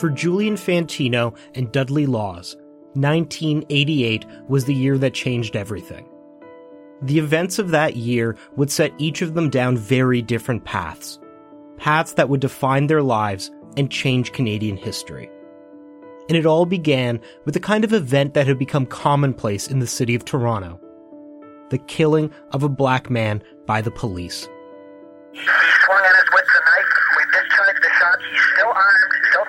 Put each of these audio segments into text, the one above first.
For Julian Fantino and Dudley Laws, 1988 was the year that changed everything. The events of that year would set each of them down very different paths. Paths that would define their lives and change Canadian history. And it all began with the kind of event that had become commonplace in the city of Toronto the killing of a black man by the police. At us with the knife.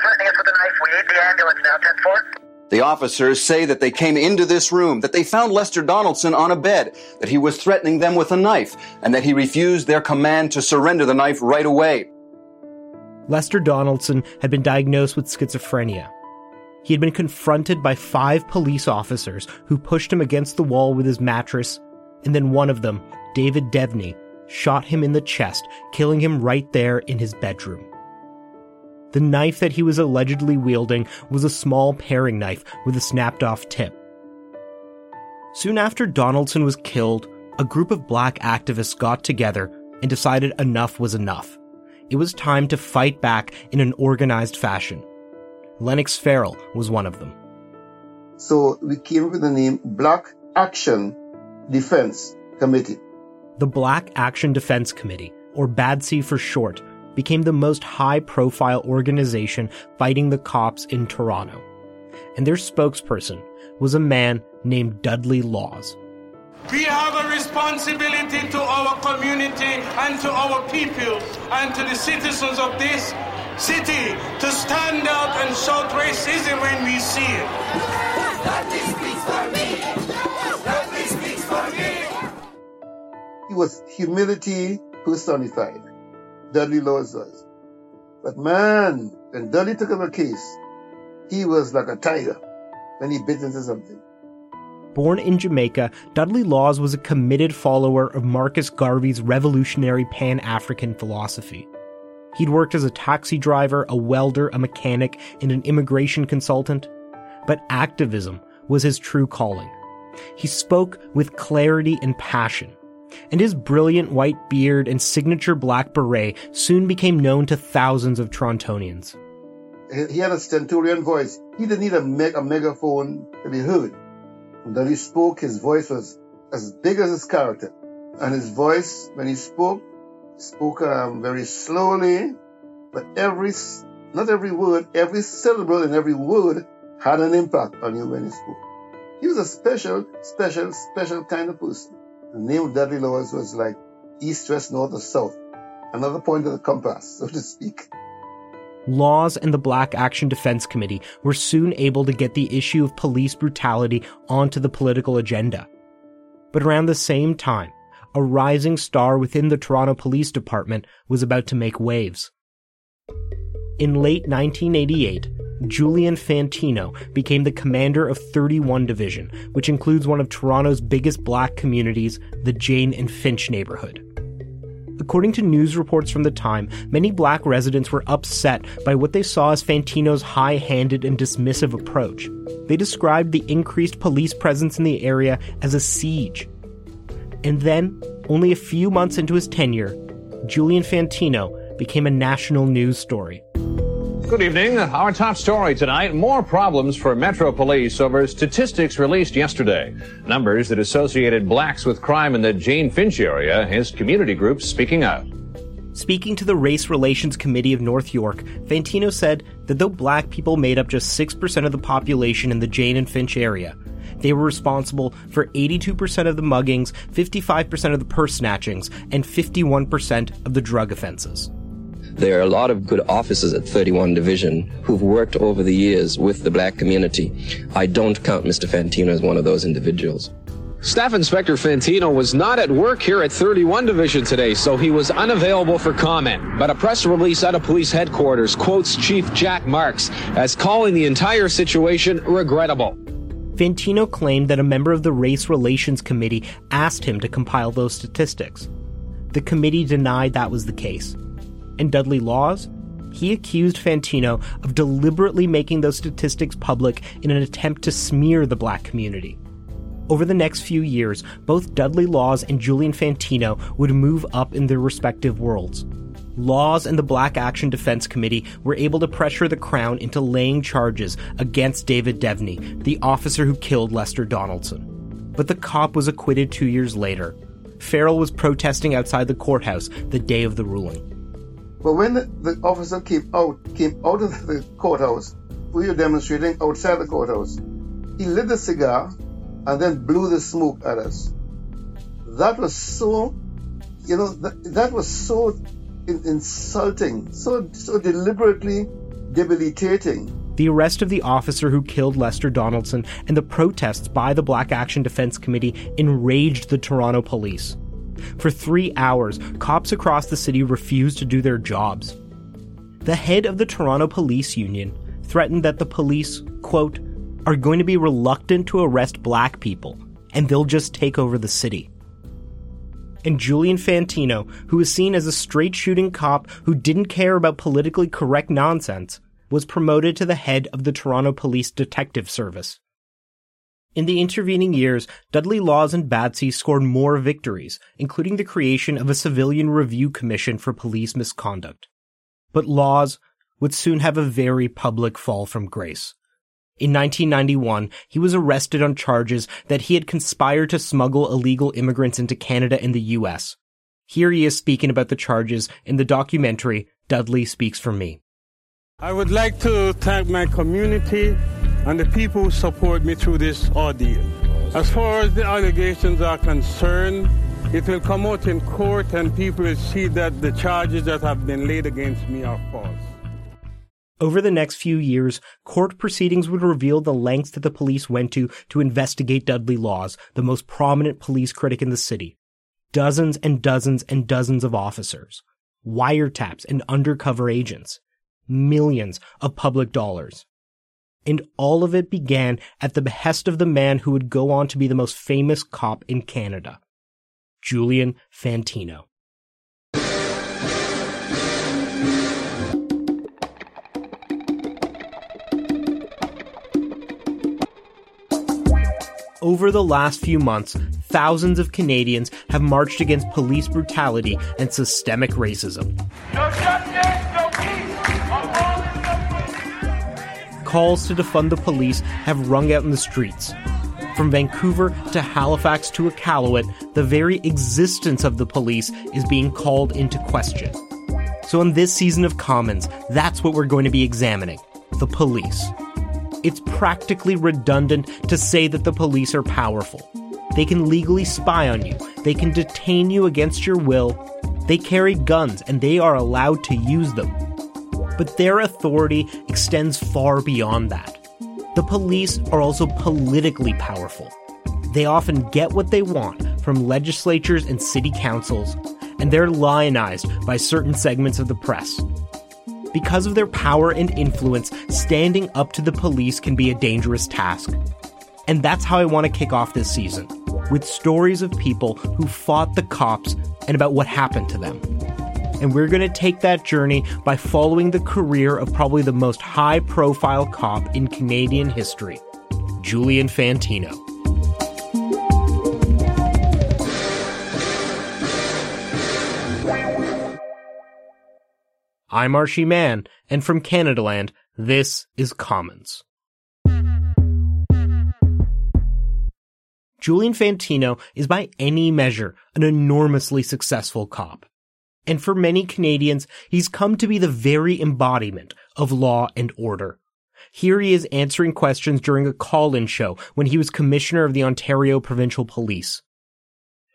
Threatening us with a knife. We need the ambulance now, 10 4. The officers say that they came into this room, that they found Lester Donaldson on a bed, that he was threatening them with a knife, and that he refused their command to surrender the knife right away. Lester Donaldson had been diagnosed with schizophrenia. He had been confronted by five police officers who pushed him against the wall with his mattress, and then one of them, David Deviney, shot him in the chest, killing him right there in his bedroom. The knife that he was allegedly wielding was a small paring knife with a snapped off tip. Soon after Donaldson was killed, a group of black activists got together and decided enough was enough. It was time to fight back in an organized fashion. Lennox Farrell was one of them. So we came up with the name Black Action Defense Committee. The Black Action Defense Committee, or BADC for short, became the most high profile organization fighting the cops in Toronto. And their spokesperson was a man named Dudley Laws. We have a responsibility to our community and to our people and to the citizens of this city to stand out and shout racism when we see it. Dudley speaks for me. Dudley speaks for. He was humility personified. Dudley Laws was. But man, when Dudley took up a case, he was like a tiger when he bit into something. Born in Jamaica, Dudley Laws was a committed follower of Marcus Garvey's revolutionary Pan African philosophy. He'd worked as a taxi driver, a welder, a mechanic, and an immigration consultant. But activism was his true calling. He spoke with clarity and passion. And his brilliant white beard and signature black beret soon became known to thousands of Torontonians. He had a stentorian voice. He didn't need a, a megaphone to be heard. When he spoke, his voice was as big as his character. And his voice, when he spoke, spoke um, very slowly, but every, not every word, every syllable and every word had an impact on you when he spoke. He was a special, special, special kind of person. The name of Dudley Laws was like east, west, north, or south. Another point of the compass, so to speak. Laws and the Black Action Defense Committee were soon able to get the issue of police brutality onto the political agenda. But around the same time, a rising star within the Toronto Police Department was about to make waves. In late 1988, Julian Fantino became the commander of 31 Division, which includes one of Toronto's biggest black communities, the Jane and Finch neighborhood. According to news reports from the time, many black residents were upset by what they saw as Fantino's high handed and dismissive approach. They described the increased police presence in the area as a siege. And then, only a few months into his tenure, Julian Fantino became a national news story. Good evening. Our top story tonight more problems for Metro Police over statistics released yesterday. Numbers that associated blacks with crime in the Jane Finch area, his community groups speaking out. Speaking to the Race Relations Committee of North York, Fantino said that though black people made up just 6% of the population in the Jane and Finch area, they were responsible for 82% of the muggings, 55% of the purse snatchings, and 51% of the drug offenses. There are a lot of good officers at 31 Division who've worked over the years with the black community. I don't count Mr. Fantino as one of those individuals. Staff Inspector Fantino was not at work here at 31 Division today, so he was unavailable for comment. But a press release out of police headquarters quotes Chief Jack Marks as calling the entire situation regrettable. Fantino claimed that a member of the Race Relations Committee asked him to compile those statistics. The committee denied that was the case. And Dudley Laws? He accused Fantino of deliberately making those statistics public in an attempt to smear the black community. Over the next few years, both Dudley Laws and Julian Fantino would move up in their respective worlds. Laws and the Black Action Defense Committee were able to pressure the Crown into laying charges against David Deviney, the officer who killed Lester Donaldson. But the cop was acquitted two years later. Farrell was protesting outside the courthouse the day of the ruling. But when the, the officer came out, came out of the courthouse, we were demonstrating outside the courthouse. He lit a cigar and then blew the smoke at us. That was so, you know, that, that was so in, insulting, so, so deliberately debilitating. The arrest of the officer who killed Lester Donaldson and the protests by the Black Action Defense Committee enraged the Toronto police. For three hours, cops across the city refused to do their jobs. The head of the Toronto Police Union threatened that the police, quote, are going to be reluctant to arrest black people, and they'll just take over the city. And Julian Fantino, who was seen as a straight shooting cop who didn't care about politically correct nonsense, was promoted to the head of the Toronto Police Detective Service. In the intervening years, Dudley Laws and BADC scored more victories, including the creation of a civilian review commission for police misconduct. But Laws would soon have a very public fall from grace. In 1991, he was arrested on charges that he had conspired to smuggle illegal immigrants into Canada and the US. Here he is speaking about the charges in the documentary Dudley Speaks for Me. I would like to thank my community and the people who support me through this ordeal. As far as the allegations are concerned, it will come out in court and people will see that the charges that have been laid against me are false. Over the next few years, court proceedings would reveal the lengths that the police went to to investigate Dudley Laws, the most prominent police critic in the city. Dozens and dozens and dozens of officers, wiretaps and undercover agents, millions of public dollars. And all of it began at the behest of the man who would go on to be the most famous cop in Canada, Julian Fantino. Over the last few months, thousands of Canadians have marched against police brutality and systemic racism. Calls to defund the police have rung out in the streets. From Vancouver to Halifax to Iqaluit, the very existence of the police is being called into question. So, in this season of Commons, that's what we're going to be examining the police it's practically redundant to say that the police are powerful. They can legally spy on you, they can detain you against your will, they carry guns, and they are allowed to use them. But their authority extends far beyond that. The police are also politically powerful. They often get what they want from legislatures and city councils, and they're lionized by certain segments of the press. Because of their power and influence, standing up to the police can be a dangerous task. And that's how I want to kick off this season with stories of people who fought the cops and about what happened to them. And we're going to take that journey by following the career of probably the most high profile cop in Canadian history, Julian Fantino. I'm Arshy Mann, and from Canadaland, this is Commons. Julian Fantino is by any measure an enormously successful cop. And for many Canadians, he's come to be the very embodiment of law and order. Here he is answering questions during a call-in show when he was commissioner of the Ontario Provincial Police.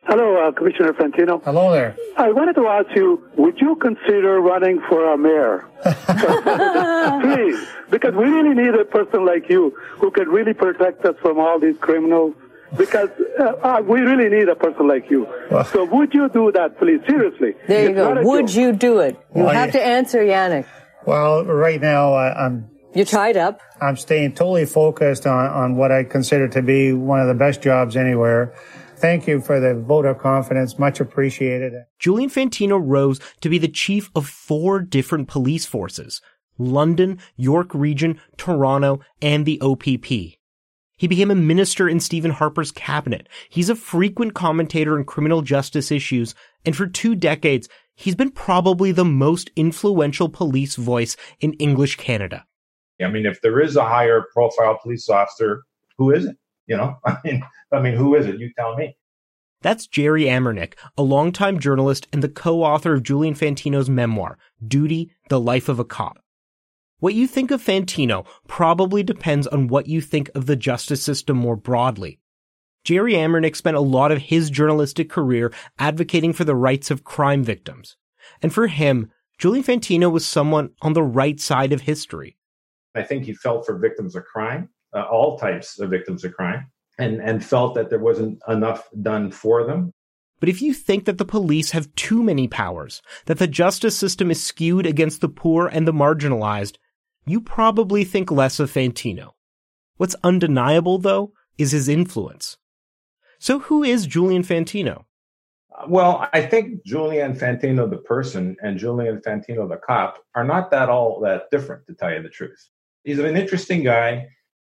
Hello, uh, Commissioner Fantino. Hello there. I wanted to ask you, would you consider running for a mayor? Please, because we really need a person like you who can really protect us from all these criminals because uh, uh, we really need a person like you. so would you do that, please? Seriously. There you It's go. Would joke. you do it? You Well, have yeah. to answer, Yannick. Well, right now I, I'm You're tied up. I'm staying totally focused on, on what I consider to be one of the best jobs anywhere. Thank you for the vote of confidence. Much appreciated. Julian Fantino rose to be the chief of four different police forces London, York Region, Toronto, and the OPP. He became a minister in Stephen Harper's cabinet. He's a frequent commentator on criminal justice issues, and for two decades, he's been probably the most influential police voice in English Canada. I mean, if there is a higher profile police officer, who is it? You know, I mean, I mean, who is it? You tell me. That's Jerry Amernic, a longtime journalist and the co-author of Julian Fantino's memoir, Duty, The Life of a Cop. What you think of Fantino probably depends on what you think of the justice system more broadly. Jerry Amernic spent a lot of his journalistic career advocating for the rights of crime victims. And for him, Julian Fantino was someone on the right side of history. I think he felt for victims of crime, uh, all types of victims of crime, and, and felt that there wasn't enough done for them. But if you think that the police have too many powers, that the justice system is skewed against the poor and the marginalized, you probably think less of Fantino. What's undeniable, though, is his influence. So who is Julian Fantino? Uh, well, I think Julian Fantino, the person, and Julian Fantino, the cop, are not that all that different, to tell you the truth. He's an interesting guy.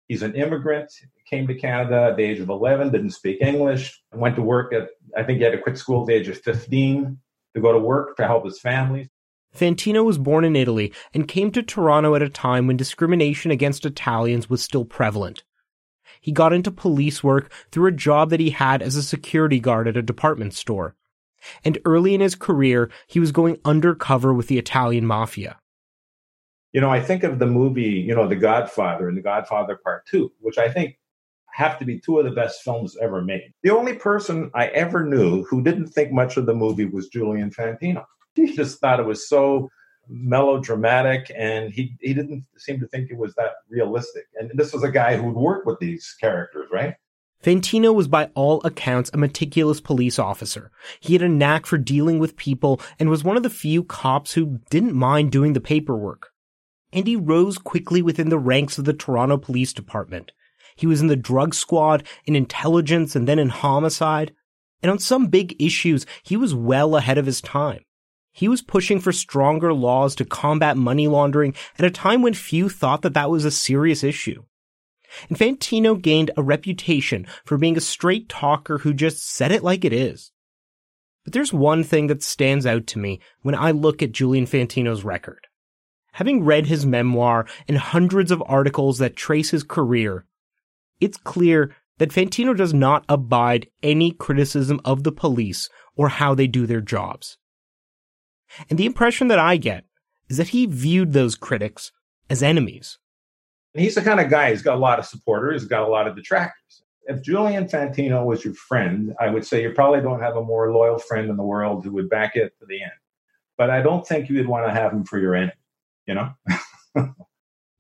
He's an immigrant, came to Canada at the age of 11, didn't speak English, went to work at, I think he had to quit school at the age of 15 to go to work to help his family. Fantino was born in Italy and came to Toronto at a time when discrimination against Italians was still prevalent. He got into police work through a job that he had as a security guard at a department store. And early in his career, he was going undercover with the Italian mafia. You know, I think of the movie, you know, The Godfather and The Godfather Part 2, which I think have to be two of the best films ever made. The only person I ever knew who didn't think much of the movie was Julian Fantino. He just thought it was so melodramatic and he, he didn't seem to think it was that realistic. And this was a guy who would work with these characters, right? Fantino was by all accounts a meticulous police officer. He had a knack for dealing with people and was one of the few cops who didn't mind doing the paperwork. And he rose quickly within the ranks of the Toronto Police Department. He was in the drug squad, in intelligence, and then in homicide. And on some big issues, he was well ahead of his time. He was pushing for stronger laws to combat money laundering at a time when few thought that that was a serious issue. And Fantino gained a reputation for being a straight talker who just said it like it is. But there's one thing that stands out to me when I look at Julian Fantino's record. Having read his memoir and hundreds of articles that trace his career, it's clear that Fantino does not abide any criticism of the police or how they do their jobs. And the impression that I get is that he viewed those critics as enemies. He's the kind of guy, he's got a lot of supporters, he's got a lot of detractors. If Julian Fantino was your friend, I would say you probably don't have a more loyal friend in the world who would back it to the end. But I don't think you would want to have him for your enemy, you know?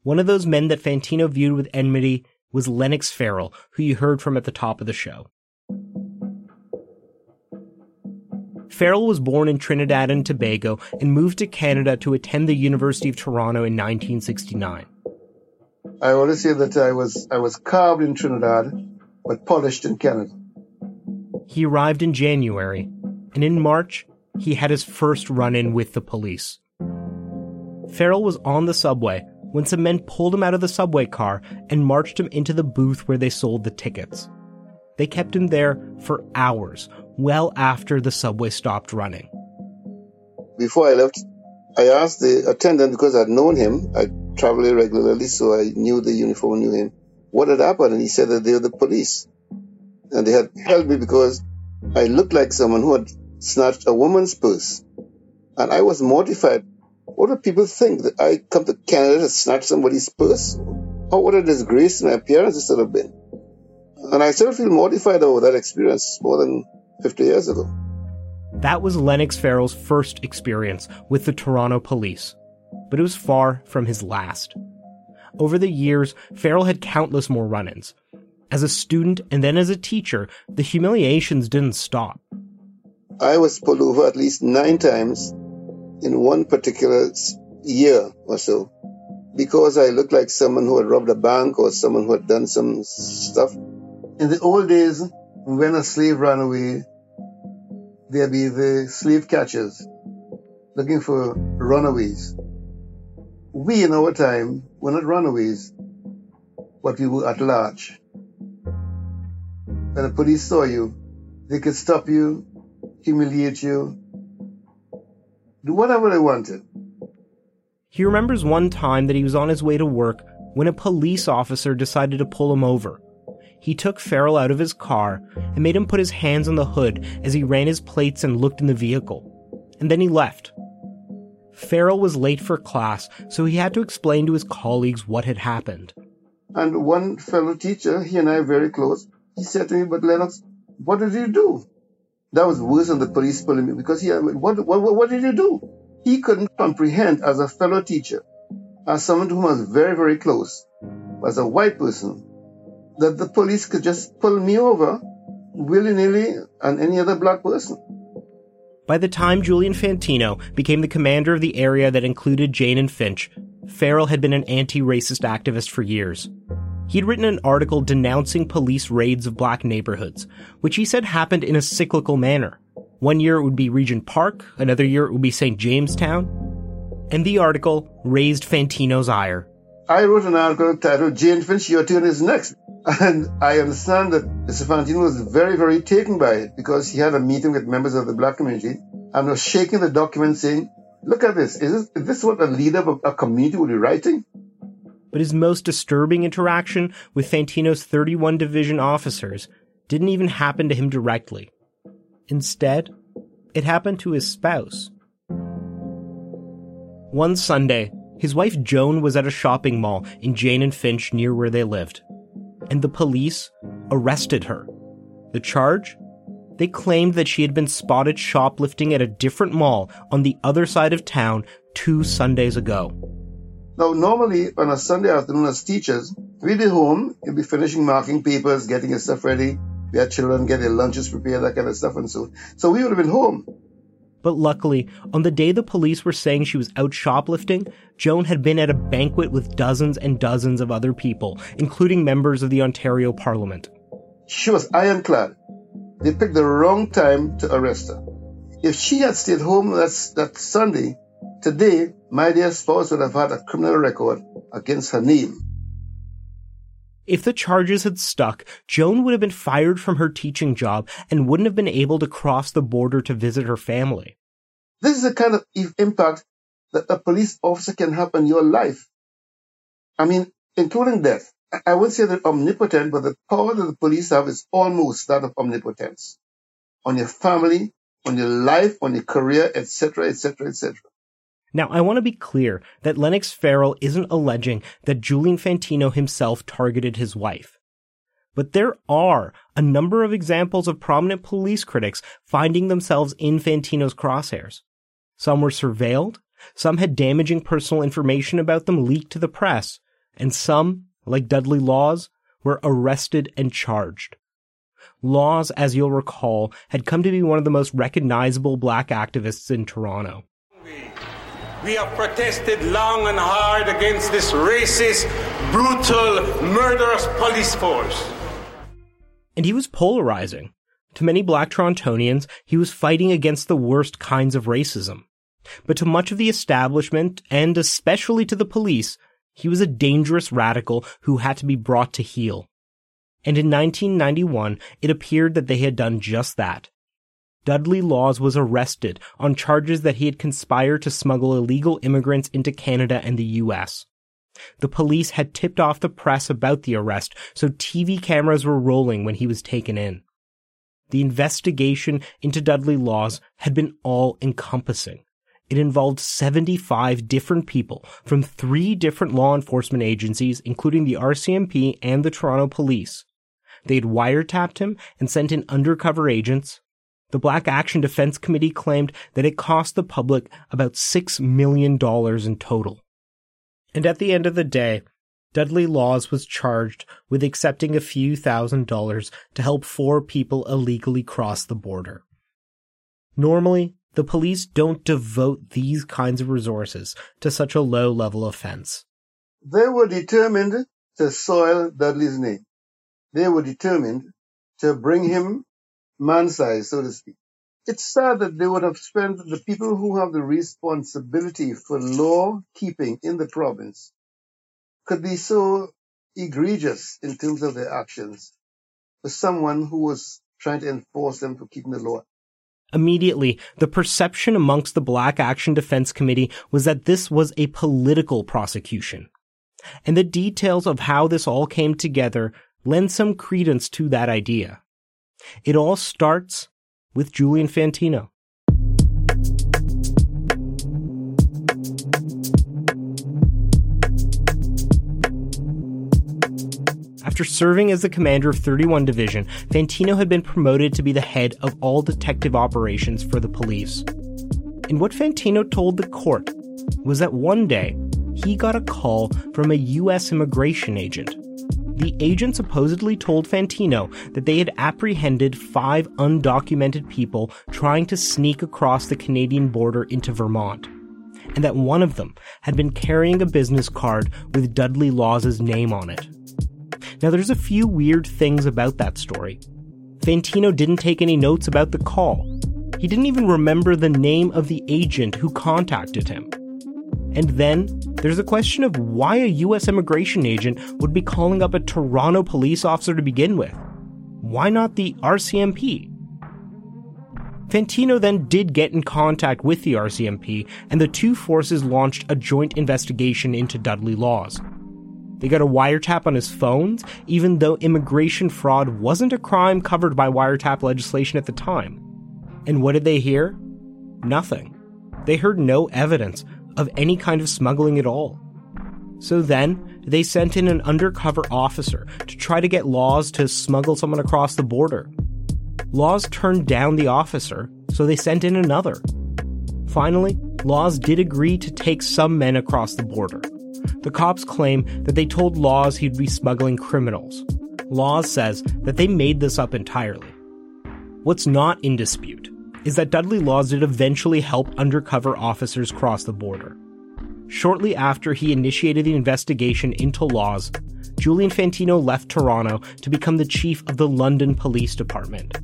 One of those men that Fantino viewed with enmity was Lennox Farrell, who you heard from at the top of the show. Farrell was born in Trinidad and Tobago and moved to Canada to attend the University of Toronto in 1969. I always say that I was I was carved in Trinidad, but polished in Canada. He arrived in January, and in March, he had his first run in with the police. Farrell was on the subway when some men pulled him out of the subway car and marched him into the booth where they sold the tickets. They kept him there for hours, well after the subway stopped running. Before I left, I asked the attendant because I'd known him. I traveled regularly, so I knew the uniform, knew him. What had happened? And he said that they were the police. And they had held me because I looked like someone who had snatched a woman's purse. And I was mortified. What do people think? That I come to Canada to snatch somebody's purse? How what a disgrace my appearance this would have been. And I still feel mortified over that experience more than 50 years ago. That was Lennox Farrell's first experience with the Toronto police, but it was far from his last. Over the years, Farrell had countless more run ins. As a student and then as a teacher, the humiliations didn't stop. I was pulled over at least nine times in one particular year or so because I looked like someone who had robbed a bank or someone who had done some stuff. In the old days, when a slave ran away, there'd be the slave catchers looking for runaways. We in our time were not runaways, but we were at large. When the police saw you, they could stop you, humiliate you, do whatever they wanted. He remembers one time that he was on his way to work when a police officer decided to pull him over. He took Farrell out of his car and made him put his hands on the hood as he ran his plates and looked in the vehicle. And then he left. Farrell was late for class, so he had to explain to his colleagues what had happened. And one fellow teacher, he and I are very close, he said to me, But Lennox, what did you do? That was worse than the police pulling me because he, what, what, what did you do? He couldn't comprehend as a fellow teacher, as someone to whom I was very, very close, as a white person, that the police could just pull me over willy nilly and any other black person. By the time Julian Fantino became the commander of the area that included Jane and Finch, Farrell had been an anti racist activist for years. He'd written an article denouncing police raids of black neighborhoods, which he said happened in a cyclical manner. One year it would be Regent Park, another year it would be St. Jamestown. And the article raised Fantino's ire. I wrote an article titled Jane Finch, Your Turn is Next. And I understand that Mr. Was very, very taken by it because he had a meeting with members of the black community and was shaking the document saying, Look at this. Is this, is this what a leader of a community would be writing? But his most disturbing interaction with Fantino's 31 division officers didn't even happen to him directly. Instead, it happened to his spouse. One Sunday, his wife Joan was at a shopping mall in Jane and Finch near where they lived, and the police arrested her. The charge? They claimed that she had been spotted shoplifting at a different mall on the other side of town two Sundays ago. Now, normally on a Sunday afternoon as teachers, we'd be home, you'd be finishing marking papers, getting your stuff ready. We had children get their lunches prepared, that kind of stuff and so. So we would have been home. But luckily, on the day the police were saying she was out shoplifting, Joan had been at a banquet with dozens and dozens of other people, including members of the Ontario Parliament. She was ironclad. They picked the wrong time to arrest her. If she had stayed home that, that Sunday, today, my dear spouse would have had a criminal record against her name. If the charges had stuck, Joan would have been fired from her teaching job and wouldn't have been able to cross the border to visit her family. This is the kind of impact that a police officer can have on your life. I mean, including death. I would say that omnipotent, but the power that the police have is almost that of omnipotence on your family, on your life, on your career, etc., etc., etc. Now, I want to be clear that Lennox Farrell isn't alleging that Julian Fantino himself targeted his wife. But there are a number of examples of prominent police critics finding themselves in Fantino's crosshairs. Some were surveilled, some had damaging personal information about them leaked to the press, and some, like Dudley Laws, were arrested and charged. Laws, as you'll recall, had come to be one of the most recognizable black activists in Toronto. We have protested long and hard against this racist, brutal, murderous police force. And he was polarizing. To many black Torontonians, he was fighting against the worst kinds of racism. But to much of the establishment, and especially to the police, he was a dangerous radical who had to be brought to heel. And in 1991, it appeared that they had done just that. Dudley Laws was arrested on charges that he had conspired to smuggle illegal immigrants into Canada and the US. The police had tipped off the press about the arrest, so TV cameras were rolling when he was taken in. The investigation into Dudley Laws had been all encompassing. It involved 75 different people from three different law enforcement agencies, including the RCMP and the Toronto Police. They had wiretapped him and sent in undercover agents, the Black Action Defense Committee claimed that it cost the public about $6 million in total. And at the end of the day, Dudley Laws was charged with accepting a few thousand dollars to help four people illegally cross the border. Normally, the police don't devote these kinds of resources to such a low level offense. They were determined to soil Dudley's name. They were determined to bring him man size, so to speak. It's sad that they would have spent the people who have the responsibility for law keeping in the province could be so egregious in terms of their actions for someone who was trying to enforce them for keeping the law. Immediately, the perception amongst the Black Action Defense Committee was that this was a political prosecution. And the details of how this all came together lend some credence to that idea. It all starts with Julian Fantino. After serving as the commander of 31 Division, Fantino had been promoted to be the head of all detective operations for the police. And what Fantino told the court was that one day he got a call from a U.S. immigration agent the agent supposedly told Fantino that they had apprehended five undocumented people trying to sneak across the Canadian border into Vermont, and that one of them had been carrying a business card with Dudley Laws's name on it. Now, there's a few weird things about that story. Fantino didn't take any notes about the call. He didn't even remember the name of the agent who contacted him. And then there's a question of why a US immigration agent would be calling up a Toronto police officer to begin with. Why not the RCMP? Fantino then did get in contact with the RCMP, and the two forces launched a joint investigation into Dudley Laws. They got a wiretap on his phones, even though immigration fraud wasn't a crime covered by wiretap legislation at the time. And what did they hear? Nothing. They heard no evidence of any kind of smuggling at all. So then, they sent in an undercover officer to try to get Laws to smuggle someone across the border. Laws turned down the officer, so they sent in another. Finally, Laws did agree to take some men across the border. The cops claim that they told Laws he'd be smuggling criminals. Laws says that they made this up entirely. What's not in dispute is that Dudley Laws did eventually help undercover officers cross the border. Shortly after he initiated the investigation into Laws, Julian Fantino left Toronto to become the chief of the London Police Department.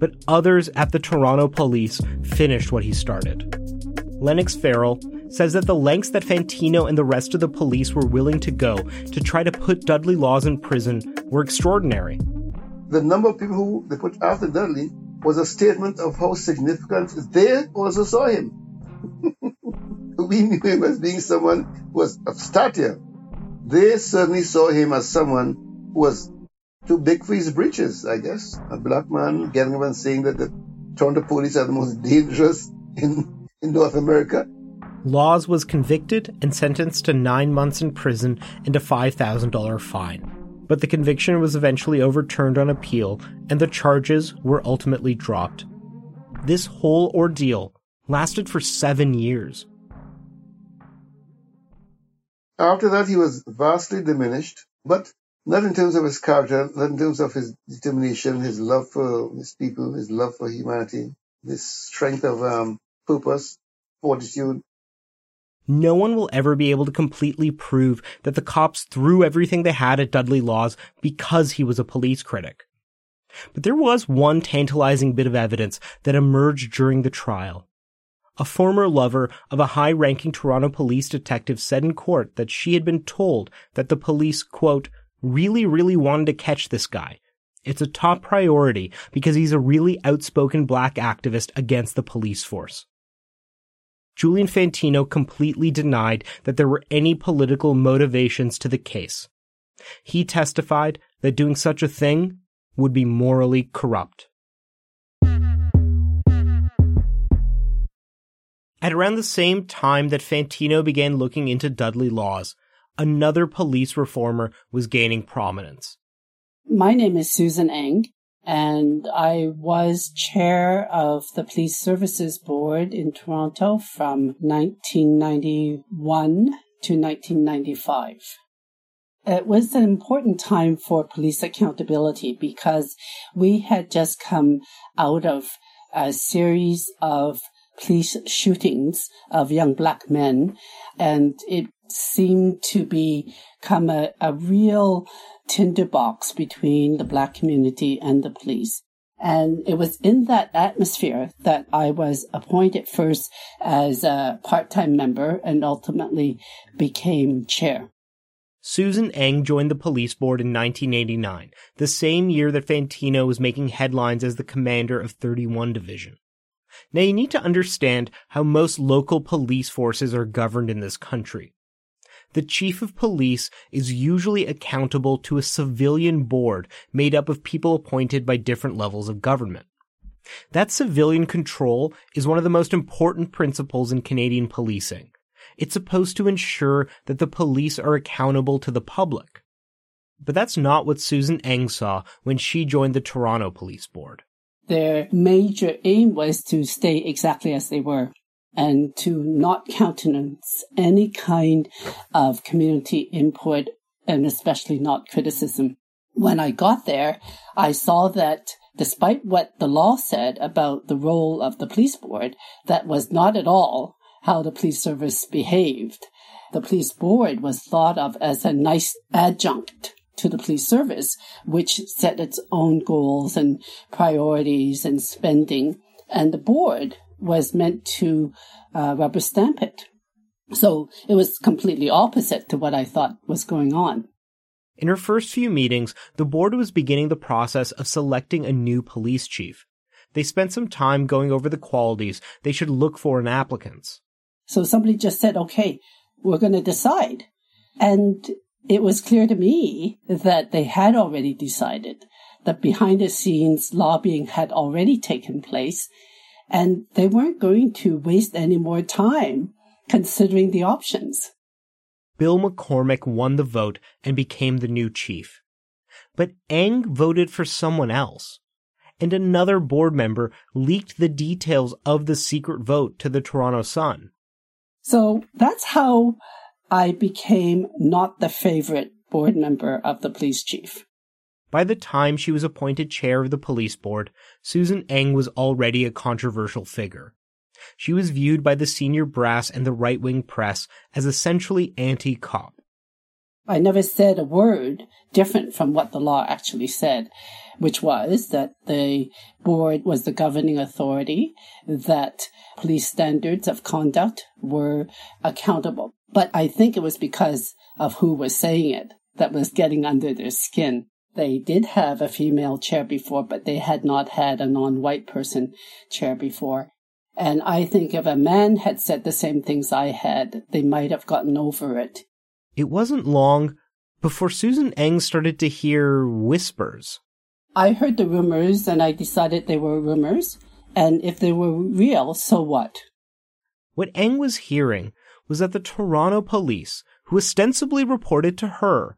But others at the Toronto Police finished what he started. Lennox Farrell says that the lengths that Fantino and the rest of the police were willing to go to try to put Dudley Laws in prison were extraordinary. The number of people who they put after Dudley was a statement of how significant they also saw him. we knew him as being someone who was of stature. They certainly saw him as someone who was too big for his breeches, I guess. A black man getting up and saying that the Toronto police are the most dangerous in, in North America. Laws was convicted and sentenced to nine months in prison and a $5,000 fine but the conviction was eventually overturned on appeal and the charges were ultimately dropped. This whole ordeal lasted for seven years. After that, he was vastly diminished, but not in terms of his character, not in terms of his determination, his love for his people, his love for humanity, his strength of um, purpose, fortitude, no one will ever be able to completely prove that the cops threw everything they had at Dudley Laws because he was a police critic. But there was one tantalizing bit of evidence that emerged during the trial. A former lover of a high ranking Toronto police detective said in court that she had been told that the police, quote, really, really wanted to catch this guy. It's a top priority because he's a really outspoken black activist against the police force. Julian Fantino completely denied that there were any political motivations to the case. He testified that doing such a thing would be morally corrupt. At around the same time that Fantino began looking into Dudley laws, another police reformer was gaining prominence. My name is Susan Eng, and I was chair of the Police Services Board in Toronto from 1991 to 1995. It was an important time for police accountability because we had just come out of a series of police shootings of young black men, and it seemed to become a, a real tinderbox between the black community and the police. And it was in that atmosphere that I was appointed first as a part-time member and ultimately became chair. Susan Eng joined the police board in 1989, the same year that Fantino was making headlines as the commander of 31 Division. Now you need to understand how most local police forces are governed in this country. The chief of police is usually accountable to a civilian board made up of people appointed by different levels of government. That civilian control is one of the most important principles in Canadian policing. It's supposed to ensure that the police are accountable to the public. But that's not what Susan Eng saw when she joined the Toronto Police Board. Their major aim was to stay exactly as they were and to not countenance any kind of community input and especially not criticism. When I got there, I saw that despite what the law said about the role of the police board, that was not at all how the police service behaved. The police board was thought of as a nice adjunct to the police service, which set its own goals and priorities and spending. And the board was meant to uh, rubber stamp it. So it was completely opposite to what I thought was going on. In her first few meetings, the board was beginning the process of selecting a new police chief. They spent some time going over the qualities they should look for in applicants. So somebody just said, okay, we're going to decide. And it was clear to me that they had already decided that behind the scenes lobbying had already taken place and they weren't going to waste any more time considering the options. Bill McCormack won the vote and became the new chief. But Eng voted for someone else. And another board member leaked the details of the secret vote to the Toronto Sun. So that's how I became not the favorite board member of the police chief. By the time she was appointed chair of the police board, Susan Eng was already a controversial figure. She was viewed by the senior brass and the right wing press as essentially anti cop. I never said a word different from what the law actually said, which was that the board was the governing authority, that police standards of conduct were accountable. But I think it was because of who was saying it that was getting under their skin. They did have a female chair before, but they had not had a non white person chair before. And I think if a man had said the same things I had, they might have gotten over it. It wasn't long before Susan Eng started to hear whispers. I heard the rumors and I decided they were rumors. And if they were real, so what? What Eng was hearing was that the Toronto police, who ostensibly reported to her,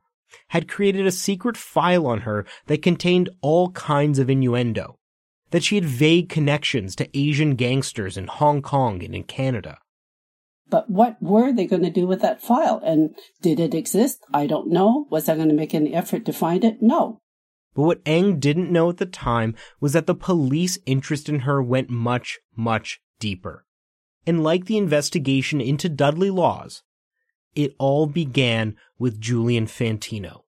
had created a secret file on her that contained all kinds of innuendo. That she had vague connections to Asian gangsters in Hong Kong and in Canada. But what were they going to do with that file? And did it exist? I don't know. Was I going to make any effort to find it? No. But what Eng didn't know at the time was that the police interest in her went much, much deeper. And like the investigation into Dudley Laws, it all began with Julian Fantino.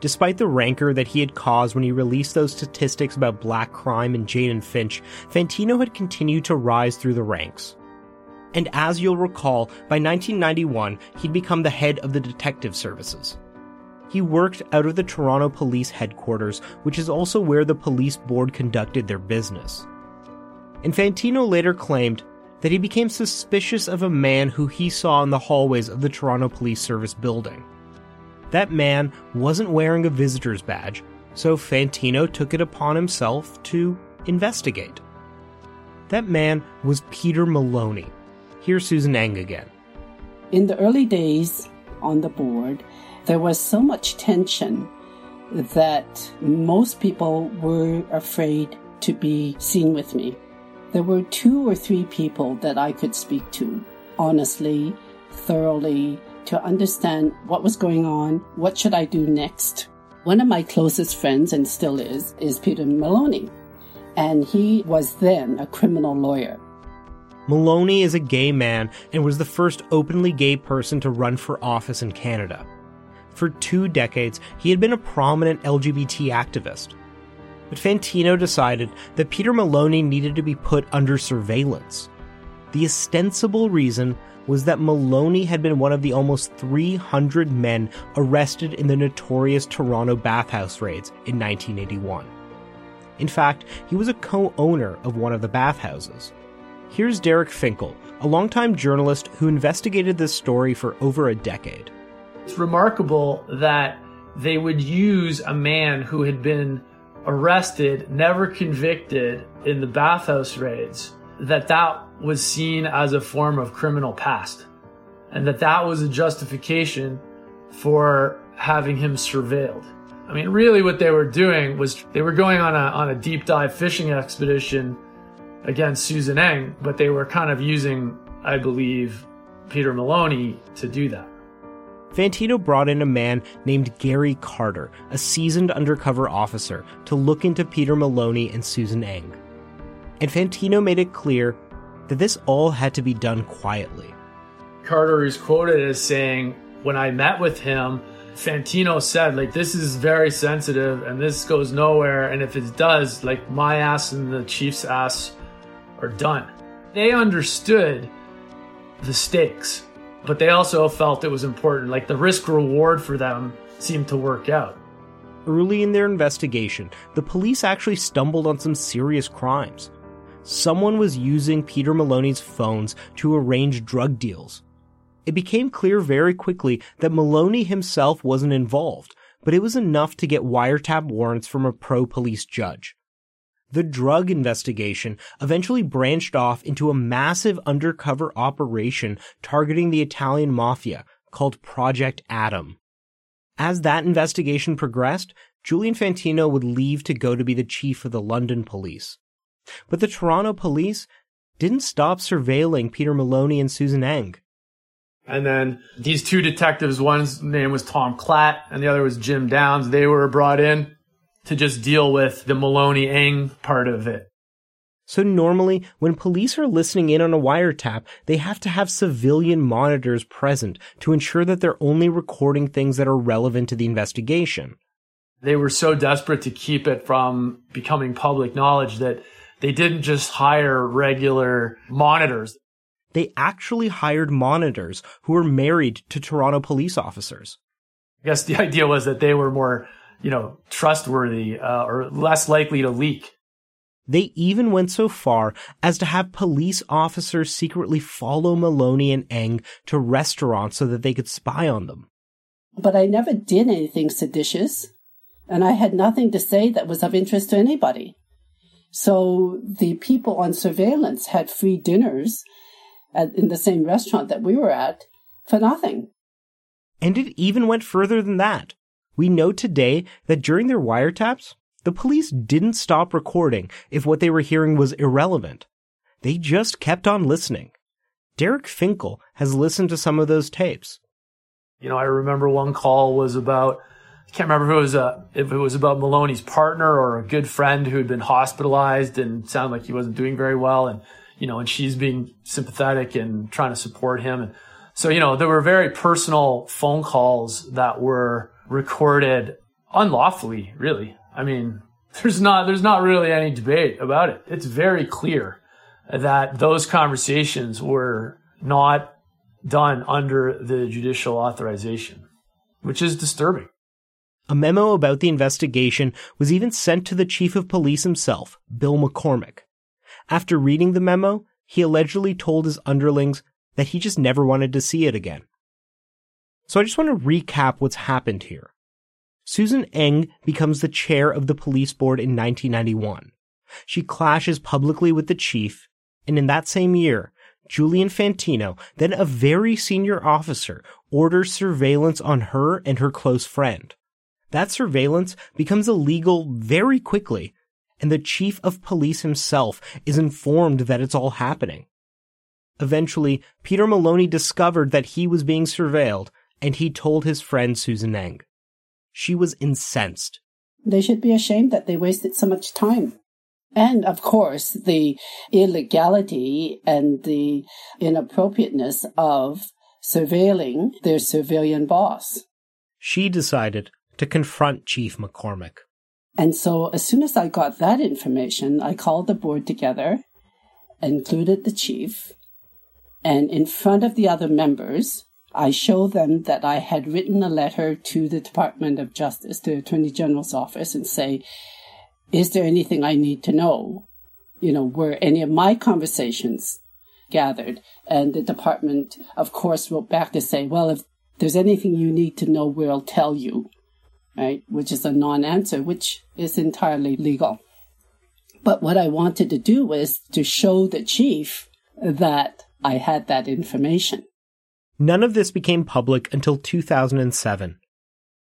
Despite the rancor that he had caused when he released those statistics about black crime and Jane and Finch, Fantino had continued to rise through the ranks. And as you'll recall, by 1991, he'd become the head of the detective services. He worked out of the Toronto Police Headquarters, which is also where the police board conducted their business. And Fantino later claimed that he became suspicious of a man who he saw in the hallways of the Toronto Police Service building. That man wasn't wearing a visitor's badge, so Fantino took it upon himself to investigate. That man was Peter Maloney. Here's Susan Eng again. In the early days on the board, there was so much tension that most people were afraid to be seen with me. There were two or three people that I could speak to honestly thoroughly to understand what was going on, what should I do next. One of my closest friends, and still is, is Peter Maloney. And he was then a criminal lawyer. Maloney is a gay man and was the first openly gay person to run for office in Canada. For two decades, he had been a prominent LGBT activist. But Fantino decided that Peter Maloney needed to be put under surveillance. The ostensible reason was that Maloney had been one of the almost 300 men arrested in the notorious Toronto bathhouse raids in 1981. In fact, he was a co owner of one of the bathhouses. Here's Derek Finkel, a longtime journalist who investigated this story for over a decade. It's remarkable that they would use a man who had been arrested, never convicted in the bathhouse raids, that that was seen as a form of criminal past and that that was a justification for having him surveilled. I mean, really what they were doing was they were going on a, on a deep dive fishing expedition against Susan Eng, but they were kind of using, I believe, Peter Maloney to do that. Fantino brought in a man named Gary Carter, a seasoned undercover officer, to look into Peter Maloney and Susan Eng. And Fantino made it clear that this all had to be done quietly. Carter is quoted as saying, When I met with him, Fantino said, like, this is very sensitive and this goes nowhere. And if it does, like, my ass and the Chief's ass are done. They understood the stakes, but they also felt it was important. Like, the risk reward for them seemed to work out. Early in their investigation, the police actually stumbled on some serious crimes. Someone was using Peter Maloney's phones to arrange drug deals. It became clear very quickly that Maloney himself wasn't involved, but it was enough to get wiretap warrants from a pro police judge. The drug investigation eventually branched off into a massive undercover operation targeting the Italian mafia called Project Adam. As that investigation progressed, Julian Fantino would leave to go to be the chief of the London police. But the Toronto police didn't stop surveilling Peter Maloney and Susan Eng. And then these two detectives, one's name was Tom Klatt and the other was Jim Downs, they were brought in to just deal with the Maloney Eng part of it. So normally, when police are listening in on a wiretap, they have to have civilian monitors present to ensure that they're only recording things that are relevant to the investigation. They were so desperate to keep it from becoming public knowledge that they didn't just hire regular monitors. They actually hired monitors who were married to Toronto police officers. I guess the idea was that they were more, you know, trustworthy uh, or less likely to leak. They even went so far as to have police officers secretly follow Maloney and Eng to restaurants so that they could spy on them. But I never did anything seditious, and I had nothing to say that was of interest to anybody. So the people on surveillance had free dinners at, in the same restaurant that we were at for nothing. And it even went further than that. We know today that during their wiretaps, the police didn't stop recording if what they were hearing was irrelevant. They just kept on listening. Derek Finkel has listened to some of those tapes. You know, I remember one call was about I can't remember if it was a, if it was about Maloney's partner or a good friend who had been hospitalized and sounded like he wasn't doing very well, and you know, and she's being sympathetic and trying to support him. And so, you know, there were very personal phone calls that were recorded unlawfully, really. I mean, there's not, there's not really any debate about it. It's very clear that those conversations were not done under the judicial authorization, which is disturbing. A memo about the investigation was even sent to the chief of police himself, Bill McCormack. After reading the memo, he allegedly told his underlings that he just never wanted to see it again. So I just want to recap what's happened here. Susan Eng becomes the chair of the police board in 1991. She clashes publicly with the chief, and in that same year, Julian Fantino, then a very senior officer, orders surveillance on her and her close friend. That surveillance becomes illegal very quickly, and the chief of police himself is informed that it's all happening. Eventually, Peter Maloney discovered that he was being surveilled, and he told his friend Susan Eng. She was incensed. They should be ashamed that they wasted so much time. And of course, the illegality and the inappropriateness of surveilling their civilian boss. She decided to confront Chief McCormack. And so, as soon as I got that information, I called the board together, included the chief, and in front of the other members, I showed them that I had written a letter to the Department of Justice, to the Attorney General's office, and say, is there anything I need to know? You know, were any of my conversations gathered? And the department, of course, wrote back to say, well, if there's anything you need to know, we'll tell you, right? Which is a non answer, which is entirely legal. But what I wanted to do was to show the chief that I had that information. None of this became public until 2007.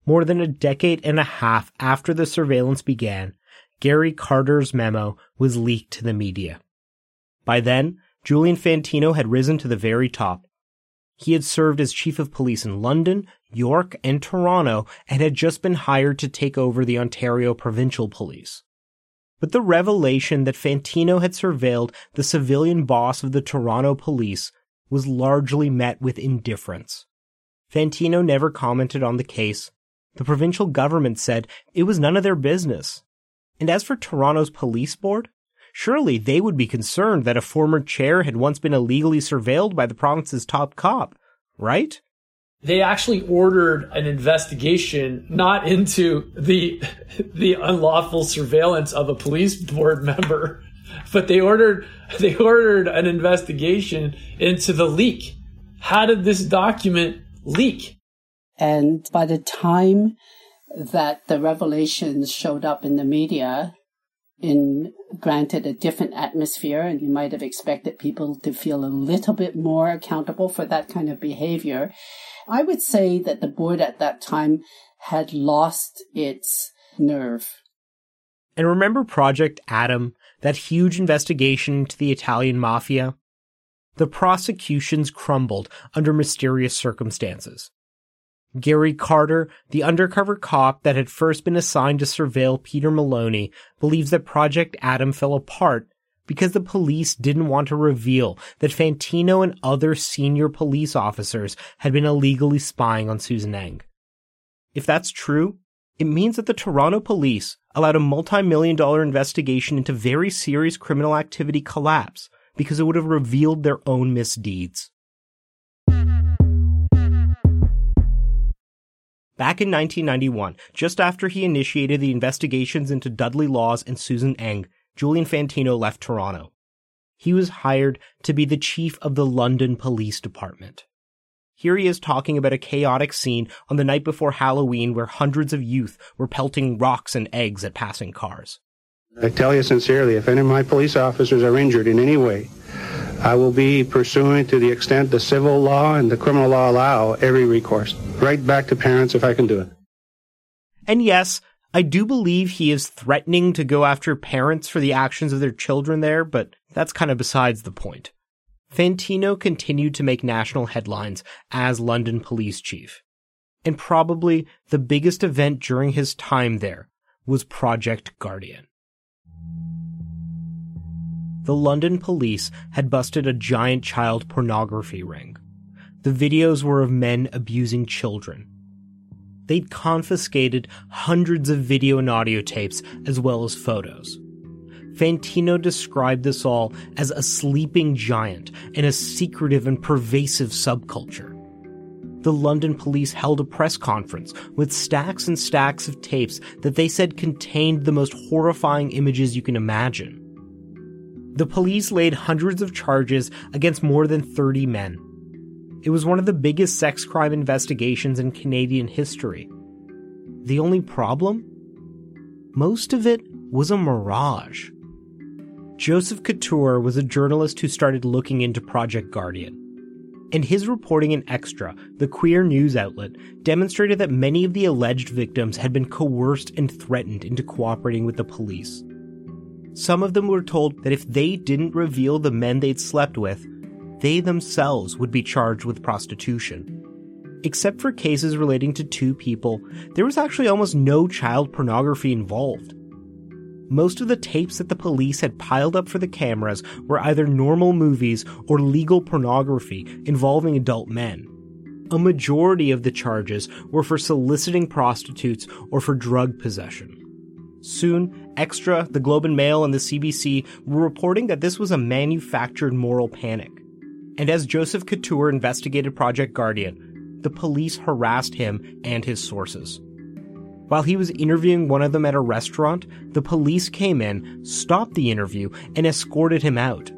More than a decade and a half after the surveillance began, Gary Carter's memo was leaked to the media. By then, Julian Fantino had risen to the very top. He had served as chief of police in London, York, and Toronto, and had just been hired to take over the Ontario Provincial Police. But the revelation that Fantino had surveilled the civilian boss of the Toronto police was largely met with indifference. Fantino never commented on the case. The provincial government said it was none of their business. And as for Toronto's police board, surely they would be concerned that a former chair had once been illegally surveilled by the province's top cop, right? They actually ordered an investigation not into the the unlawful surveillance of a police board member, but they ordered they ordered an investigation into the leak. How did this document leak? And by the time that the revelations showed up in the media, in granted a different atmosphere, and you might have expected people to feel a little bit more accountable for that kind of behavior. I would say that the board at that time had lost its nerve. And remember Project Adam, that huge investigation into the Italian mafia? The prosecutions crumbled under mysterious circumstances. Gary Carter, the undercover cop that had first been assigned to surveil Peter Maloney, believes that Project Adam fell apart because the police didn't want to reveal that Fantino and other senior police officers had been illegally spying on Susan Eng. If that's true, it means that the Toronto police allowed a multi-million dollar investigation into very serious criminal activity collapse because it would have revealed their own misdeeds. Back in 1991, just after he initiated the investigations into Dudley Laws and Susan Eng, Julian Fantino left Toronto. He was hired to be the chief of the London Police Department. Here he is talking about a chaotic scene on the night before Halloween where hundreds of youth were pelting rocks and eggs at passing cars. I tell you sincerely, if any of my police officers are injured in any way, I will be pursuing to the extent the civil law and the criminal law allow every recourse. Right back to parents if I can do it. And yes, I do believe he is threatening to go after parents for the actions of their children there, but that's kind of besides the point. Fantino continued to make national headlines as London police chief. And probably the biggest event during his time there was Project Guardian the London police had busted a giant child pornography ring. The videos were of men abusing children. They'd confiscated hundreds of video and audio tapes as well as photos. Fantino described this all as a sleeping giant and a secretive and pervasive subculture. The London police held a press conference with stacks and stacks of tapes that they said contained the most horrifying images you can imagine. The police laid hundreds of charges against more than 30 men. It was one of the biggest sex crime investigations in Canadian history. The only problem? Most of it was a mirage. Joseph Couture was a journalist who started looking into Project Guardian. And his reporting in Xtra, the queer news outlet, demonstrated that many of the alleged victims had been coerced and threatened into cooperating with the police. Some of them were told that if they didn't reveal the men they'd slept with, they themselves would be charged with prostitution. Except for cases relating to two people, there was actually almost no child pornography involved. Most of the tapes that the police had piled up for the cameras were either normal movies or legal pornography involving adult men. A majority of the charges were for soliciting prostitutes or for drug possession. Soon, Xtra, the Globe and Mail, and the CBC were reporting that this was a manufactured moral panic. And as Joseph Couture investigated Project Guardian, the police harassed him and his sources. While he was interviewing one of them at a restaurant, the police came in, stopped the interview, and escorted him out.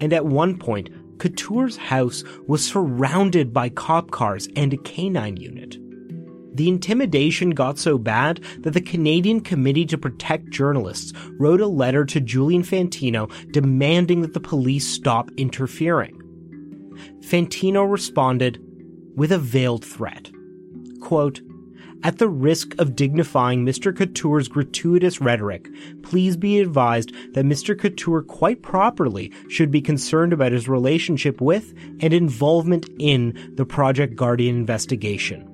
And at one point, Couture's house was surrounded by cop cars and a canine unit. The intimidation got so bad that the Canadian Committee to Protect Journalists wrote a letter to Julian Fantino demanding that the police stop interfering. Fantino responded with a veiled threat. Quote, at the risk of dignifying Mr. Couture's gratuitous rhetoric, please be advised that Mr. Couture quite properly should be concerned about his relationship with and involvement in the Project Guardian investigation.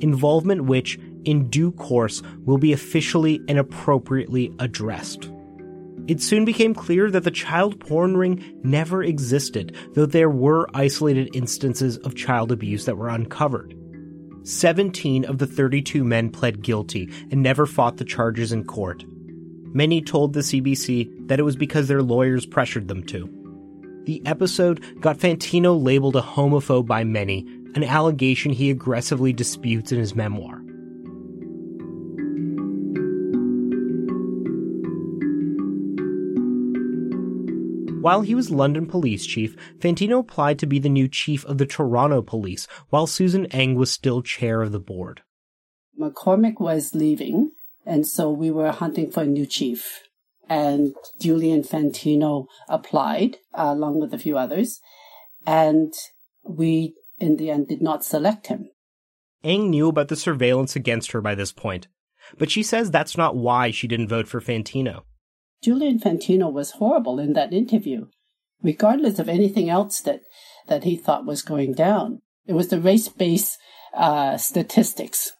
Involvement which, in due course, will be officially and appropriately addressed. It soon became clear that the child porn ring never existed, though there were isolated instances of child abuse that were uncovered. 17 of the 32 men pled guilty and never fought the charges in court. Many told the CBC that it was because their lawyers pressured them to. The episode got Fantino labeled a homophobe by many, an allegation he aggressively disputes in his memoir. While he was London police chief, Fantino applied to be the new chief of the Toronto police, while Susan Eng was still chair of the board. McCormack was leaving, and so we were hunting for a new chief. And Julian Fantino applied, uh, along with a few others, and we, in the end, did not select him. Eng knew about the surveillance against her by this point, but she says that's not why she didn't vote for Fantino. Julian Fantino was horrible in that interview, regardless of anything else that, that he thought was going down. It was the race based uh, statistics.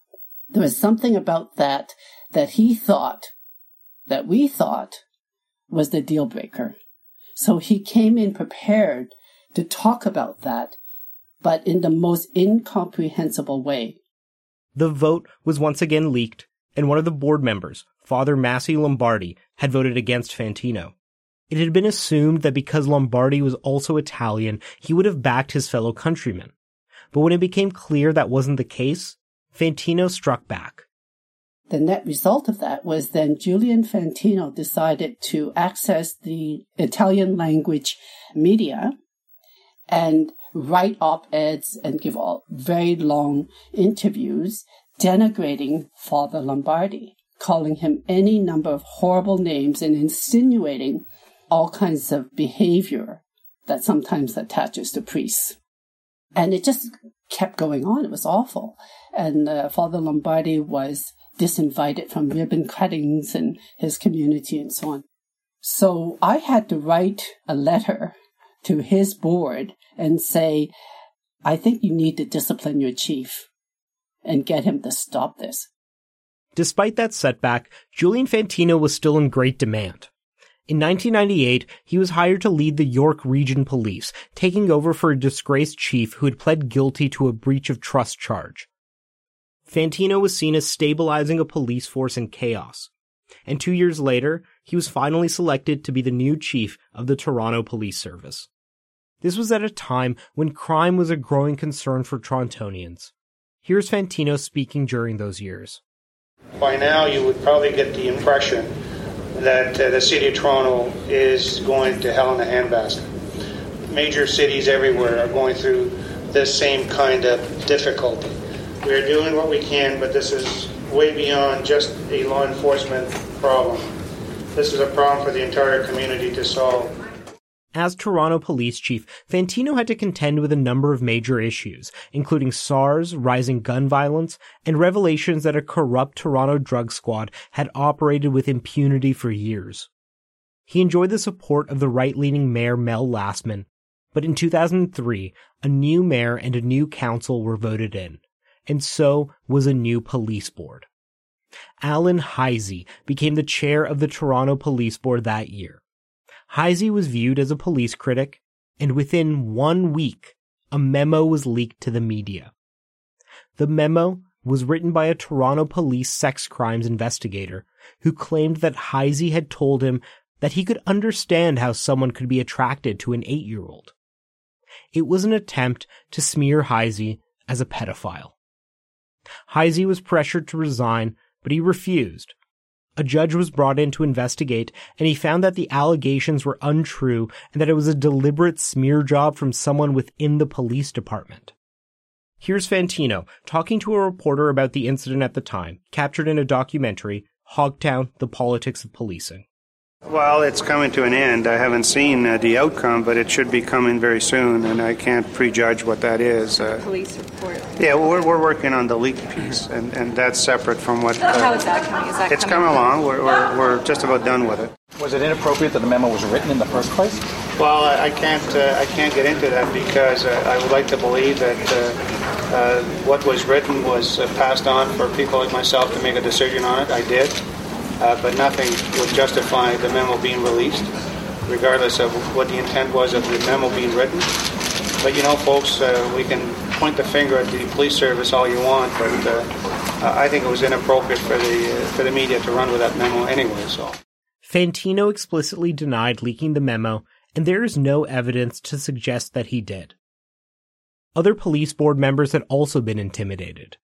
There was something about that that he thought, that we thought, was the deal breaker. So he came in prepared to talk about that, but in the most incomprehensible way. The vote was once again leaked, and one of the board members, Father Massey Lombardi, had voted against Fantino. It had been assumed that because Lombardi was also Italian, he would have backed his fellow countrymen. But when it became clear that wasn't the case, Fantino struck back. The net result of that was then Julian Fantino decided to access the Italian language media and write op-eds and give all very long interviews denigrating Father Lombardi calling him any number of horrible names and insinuating all kinds of behavior that sometimes attaches to priests. And it just kept going on. It was awful. And uh, Father Lombardi was disinvited from ribbon cuttings and his community and so on. So I had to write a letter to his board and say, I think you need to discipline your chief and get him to stop this. Despite that setback, Julian Fantino was still in great demand. In 1998, he was hired to lead the York Region Police, taking over for a disgraced chief who had pled guilty to a breach of trust charge. Fantino was seen as stabilizing a police force in chaos. And two years later, he was finally selected to be the new chief of the Toronto Police Service. This was at a time when crime was a growing concern for Torontonians. Here's Fantino speaking during those years. By now, you would probably get the impression that uh, the city of Toronto is going to hell in a handbasket. Major cities everywhere are going through this same kind of difficulty. We are doing what we can, but this is way beyond just a law enforcement problem. This is a problem for the entire community to solve. As Toronto police chief, Fantino had to contend with a number of major issues, including SARS, rising gun violence, and revelations that a corrupt Toronto drug squad had operated with impunity for years. He enjoyed the support of the right-leaning mayor Mel Lastman, But in 2003, a new mayor and a new council were voted in, and so was a new police board. Alan Heisey became the chair of the Toronto Police Board that year. Heisey was viewed as a police critic, and within one week, a memo was leaked to the media. The memo was written by a Toronto police sex crimes investigator who claimed that Heisey had told him that he could understand how someone could be attracted to an eight year old. It was an attempt to smear Heisey as a pedophile. Heisey was pressured to resign, but he refused. A judge was brought in to investigate, and he found that the allegations were untrue and that it was a deliberate smear job from someone within the police department. Here's Fantino talking to a reporter about the incident at the time, captured in a documentary, Hogtown The Politics of Policing. Well, it's coming to an end. I haven't seen uh, the outcome, but it should be coming very soon, and I can't prejudge what that is. Uh, Police report. Yeah, we're, we're working on the leak piece, and, and that's separate from what. Uh, How is that coming? Is that it's coming, coming along. We're, we're, we're just about done with it. Was it inappropriate that the memo was written in the first place? Well, I, I can't. Uh, I can't get into that because uh, I would like to believe that uh, what was written was passed on for people like myself to make a decision on it. I did. Uh, but nothing would justify the memo being released, regardless of what the intent was of the memo being written. But you know, folks, uh, we can point the finger at the police service all you want, but uh, I think it was inappropriate for the for the media to run with that memo anyway. So. Fantino explicitly denied leaking the memo, and there is no evidence to suggest that he did. Other police board members had also been intimidated.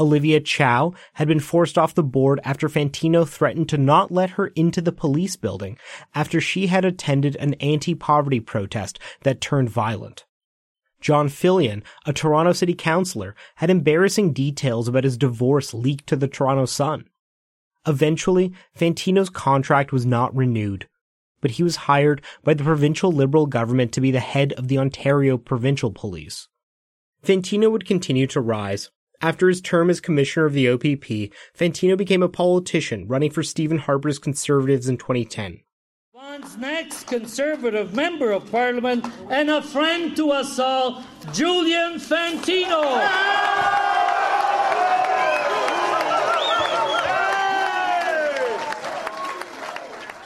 Olivia Chow had been forced off the board after Fantino threatened to not let her into the police building after she had attended an anti-poverty protest that turned violent. John Filion, a Toronto city councillor, had embarrassing details about his divorce leaked to the Toronto Sun. Eventually, Fantino's contract was not renewed, but he was hired by the provincial Liberal government to be the head of the Ontario Provincial Police. Fantino would continue to rise, after his term as commissioner of the OPP, Fantino became a politician running for Stephen Harper's Conservatives in 2010. Vaughan's next Conservative Member of Parliament and a friend to us all, Julian Fantino.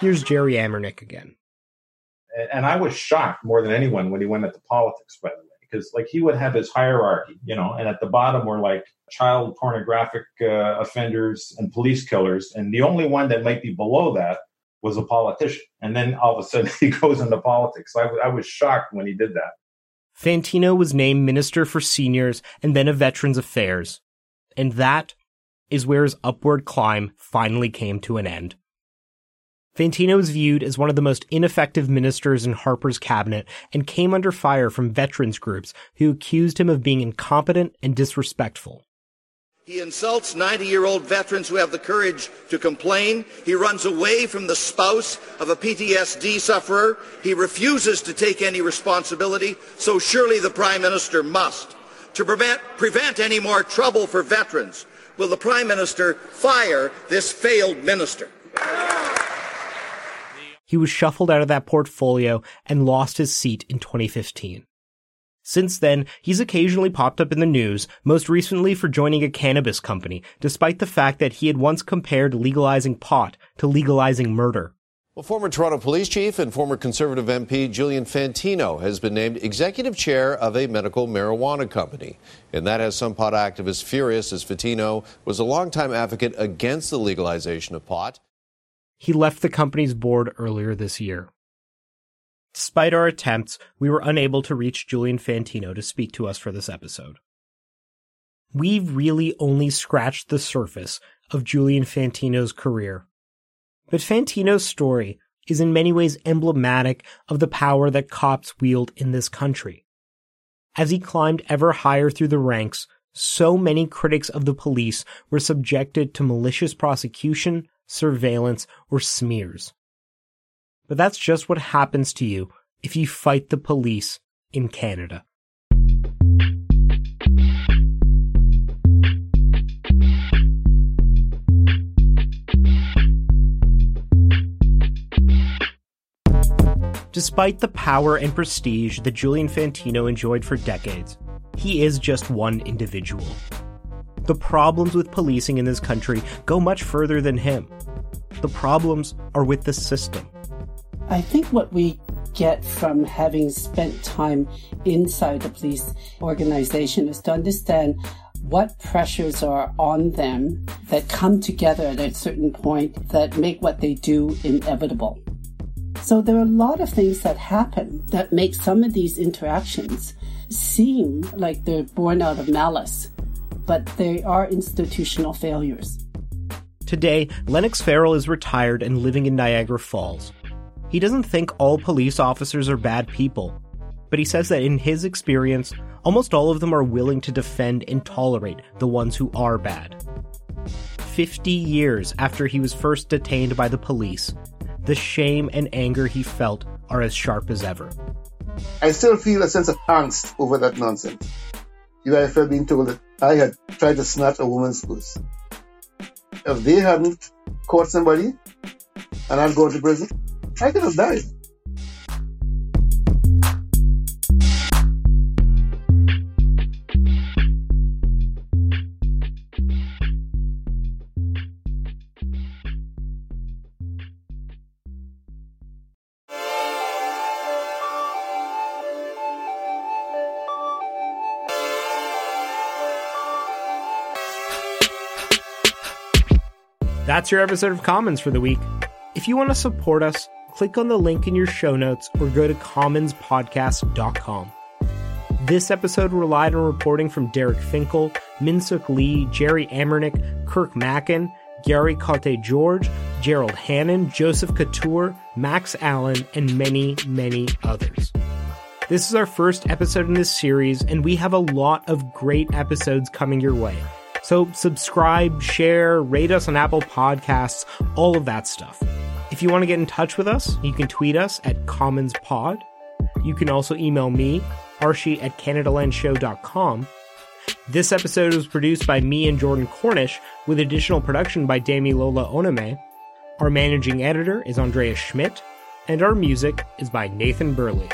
Here's Jerry Amernic again. And I was shocked more than anyone when he went into politics, by the way because like he would have his hierarchy, you know, and at the bottom were like child pornographic uh, offenders and police killers, and the only one that might be below that was a politician. And then all of a sudden he goes into politics. I, w- I was shocked when he did that. Fantino was named Minister for Seniors and then of Veterans Affairs. And that is where his upward climb finally came to an end. Fantino is viewed as one of the most ineffective ministers in Harper's cabinet and came under fire from veterans groups who accused him of being incompetent and disrespectful. He insults 90 year old veterans who have the courage to complain. He runs away from the spouse of a PTSD sufferer. He refuses to take any responsibility, so surely the Prime Minister must. To prevent, prevent any more trouble for veterans, will the Prime Minister fire this failed minister? He was shuffled out of that portfolio and lost his seat in 2015. Since then, he's occasionally popped up in the news, most recently for joining a cannabis company, despite the fact that he had once compared legalizing pot to legalizing murder. Well, former Toronto police chief and former conservative MP Julian Fantino has been named executive chair of a medical marijuana company. And that has some pot activists furious as Fantino was a longtime advocate against the legalization of pot he left the company's board earlier this year. Despite our attempts, we were unable to reach Julian Fantino to speak to us for this episode. We've really only scratched the surface of Julian Fantino's career. But Fantino's story is in many ways emblematic of the power that cops wield in this country. As he climbed ever higher through the ranks, so many critics of the police were subjected to malicious prosecution, surveillance, or smears. But that's just what happens to you if you fight the police in Canada. Despite the power and prestige that Julian Fantino enjoyed for decades, he is just one individual. The problems with policing in this country go much further than him. The problems are with the system. I think what we get from having spent time inside the police organization is to understand what pressures are on them that come together at a certain point that make what they do inevitable. So there are a lot of things that happen that make some of these interactions seem like they're born out of malice, but they are institutional failures. Today, Lennox Farrell is retired and living in Niagara Falls. He doesn't think all police officers are bad people, but he says that in his experience, almost all of them are willing to defend and tolerate the ones who are bad. 50 years after he was first detained by the police, the shame and anger he felt are as sharp as ever. I still feel a sense of angst over that nonsense. Felt being told that I had tried to snatch a woman's purse. If they hadn't caught somebody and I'd gone to prison, I could have died. Your episode of Commons for the week. If you want to support us, click on the link in your show notes or go to commonspodcast.com. This episode relied on reporting from Derek Finkel, Minsook Lee, Jerry Amernic, Kirk Makin, Gary Cote George, Gerald Hannon, Joseph Couture, Max Allen, and many, many others. This is our first episode in this series, and we have a lot of great episodes coming your way. So subscribe, share, rate us on Apple Podcasts, all of that stuff. If you want to get in touch with us, you can tweet us at CommonsPod. You can also email me, Arshy at CanadaLandShow.com. This episode was produced by me and Jordan Cornish, with additional production by Dami Lola Oname. Our managing editor is Andreas Schmidt, and our music is by Nathan Burley.